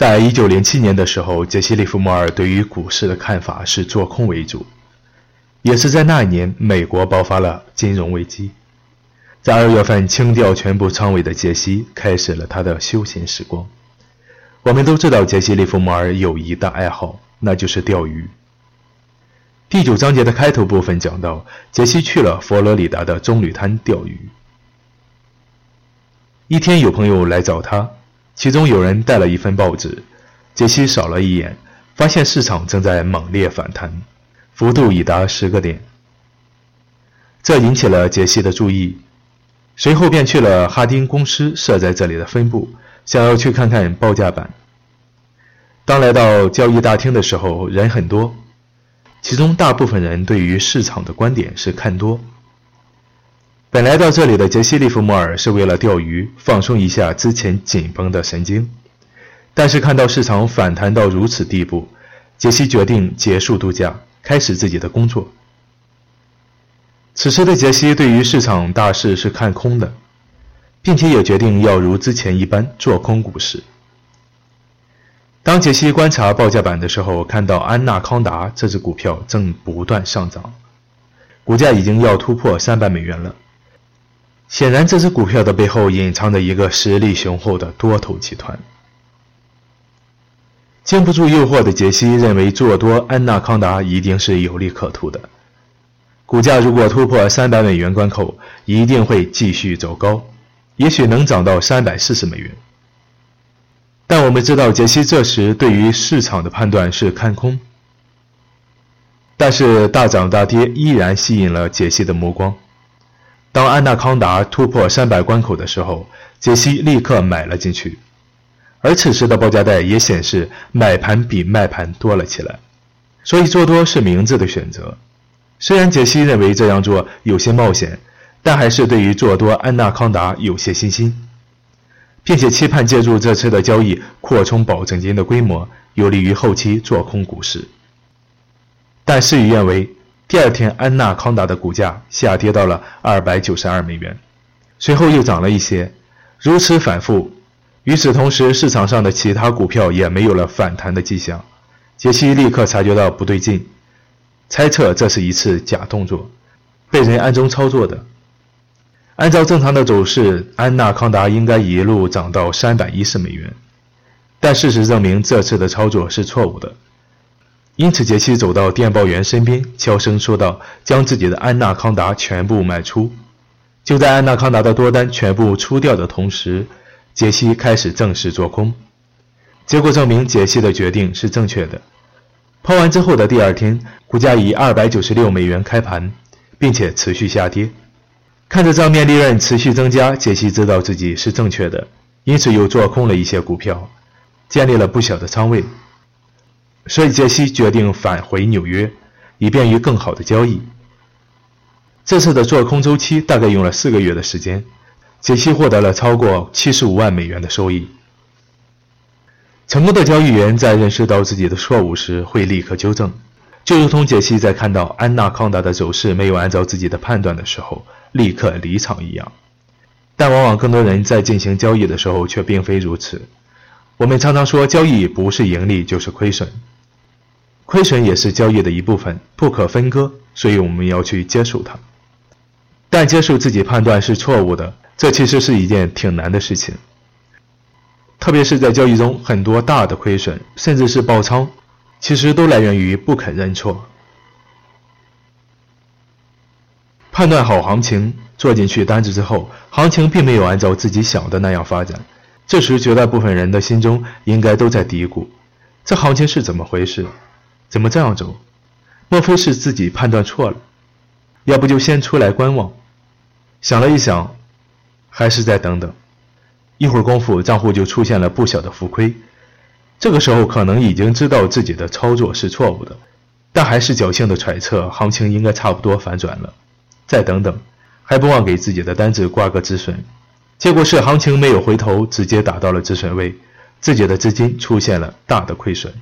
在一九零七年的时候，杰西·利弗莫尔对于股市的看法是做空为主。也是在那一年，美国爆发了金融危机。在二月份清掉全部仓位的杰西开始了他的休闲时光。我们都知道，杰西·利弗莫尔有一大爱好，那就是钓鱼。第九章节的开头部分讲到，杰西去了佛罗里达的棕榈滩钓鱼。一天，有朋友来找他，其中有人带了一份报纸。杰西扫了一眼，发现市场正在猛烈反弹，幅度已达十个点。这引起了杰西的注意，随后便去了哈丁公司设在这里的分部，想要去看看报价板。当来到交易大厅的时候，人很多，其中大部分人对于市场的观点是看多。本来到这里的杰西·利弗莫尔是为了钓鱼，放松一下之前紧绷的神经，但是看到市场反弹到如此地步，杰西决定结束度假，开始自己的工作。此时的杰西对于市场大势是看空的，并且也决定要如之前一般做空股市。当杰西观察报价板的时候，看到安纳康达这只股票正不断上涨，股价已经要突破三百美元了。显然，这只股票的背后隐藏着一个实力雄厚的多头集团。经不住诱惑的杰西认为，做多安娜康达一定是有利可图的。股价如果突破三百美元关口，一定会继续走高，也许能涨到三百四十美元。但我们知道，杰西这时对于市场的判断是看空。但是大涨大跌依然吸引了杰西的目光。当安纳康达突破三百关口的时候，杰西立刻买了进去，而此时的报价带也显示买盘比卖盘多了起来，所以做多是明智的选择。虽然杰西认为这样做有些冒险，但还是对于做多安纳康达有些信心，并且期盼借助这次的交易扩充保证金的规模，有利于后期做空股市。但事与愿违。第二天，安娜康达的股价下跌到了二百九十二美元，随后又涨了一些，如此反复。与此同时，市场上的其他股票也没有了反弹的迹象。杰西立刻察觉到不对劲，猜测这是一次假动作，被人暗中操作的。按照正常的走势，安娜康达应该一路涨到三百一十美元，但事实证明这次的操作是错误的。因此，杰西走到电报员身边，悄声说道：“将自己的安娜康达全部卖出。”就在安娜康达的多单全部出掉的同时，杰西开始正式做空。结果证明，杰西的决定是正确的。抛完之后的第二天，股价以二百九十六美元开盘，并且持续下跌。看着账面利润持续增加，杰西知道自己是正确的，因此又做空了一些股票，建立了不小的仓位。所以，杰西决定返回纽约，以便于更好的交易。这次的做空周期大概用了四个月的时间，杰西获得了超过七十五万美元的收益。成功的交易员在认识到自己的错误时会立刻纠正，就如同杰西在看到安娜康达的走势没有按照自己的判断的时候立刻离场一样。但往往更多人在进行交易的时候却并非如此。我们常常说，交易不是盈利就是亏损。亏损也是交易的一部分，不可分割，所以我们要去接受它。但接受自己判断是错误的，这其实是一件挺难的事情。特别是在交易中，很多大的亏损，甚至是爆仓，其实都来源于不肯认错。判断好行情，做进去单子之后，行情并没有按照自己想的那样发展，这时绝大部分人的心中应该都在嘀咕：这行情是怎么回事？怎么这样走？莫非是自己判断错了？要不就先出来观望。想了一想，还是再等等。一会儿功夫，账户就出现了不小的浮亏。这个时候可能已经知道自己的操作是错误的，但还是侥幸的揣测行情应该差不多反转了。再等等，还不忘给自己的单子挂个止损。结果是行情没有回头，直接打到了止损位，自己的资金出现了大的亏损。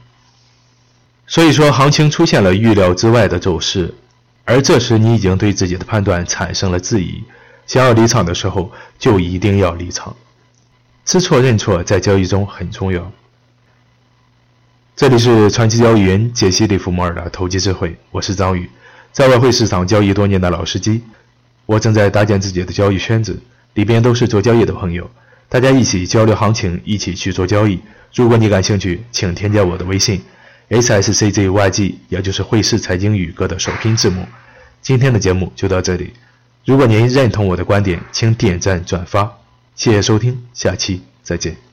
所以说，行情出现了预料之外的走势，而这时你已经对自己的判断产生了质疑，想要离场的时候，就一定要离场。知错认错在交易中很重要。这里是传奇交易员解析利弗莫尔的投机智慧，我是张宇，在外汇市场交易多年的老司机，我正在搭建自己的交易圈子，里边都是做交易的朋友，大家一起交流行情，一起去做交易。如果你感兴趣，请添加我的微信 h s c j y g，也就是汇市财经宇哥的首拼字母。今天的节目就到这里，如果您认同我的观点，请点赞转发，谢谢收听，下期再见。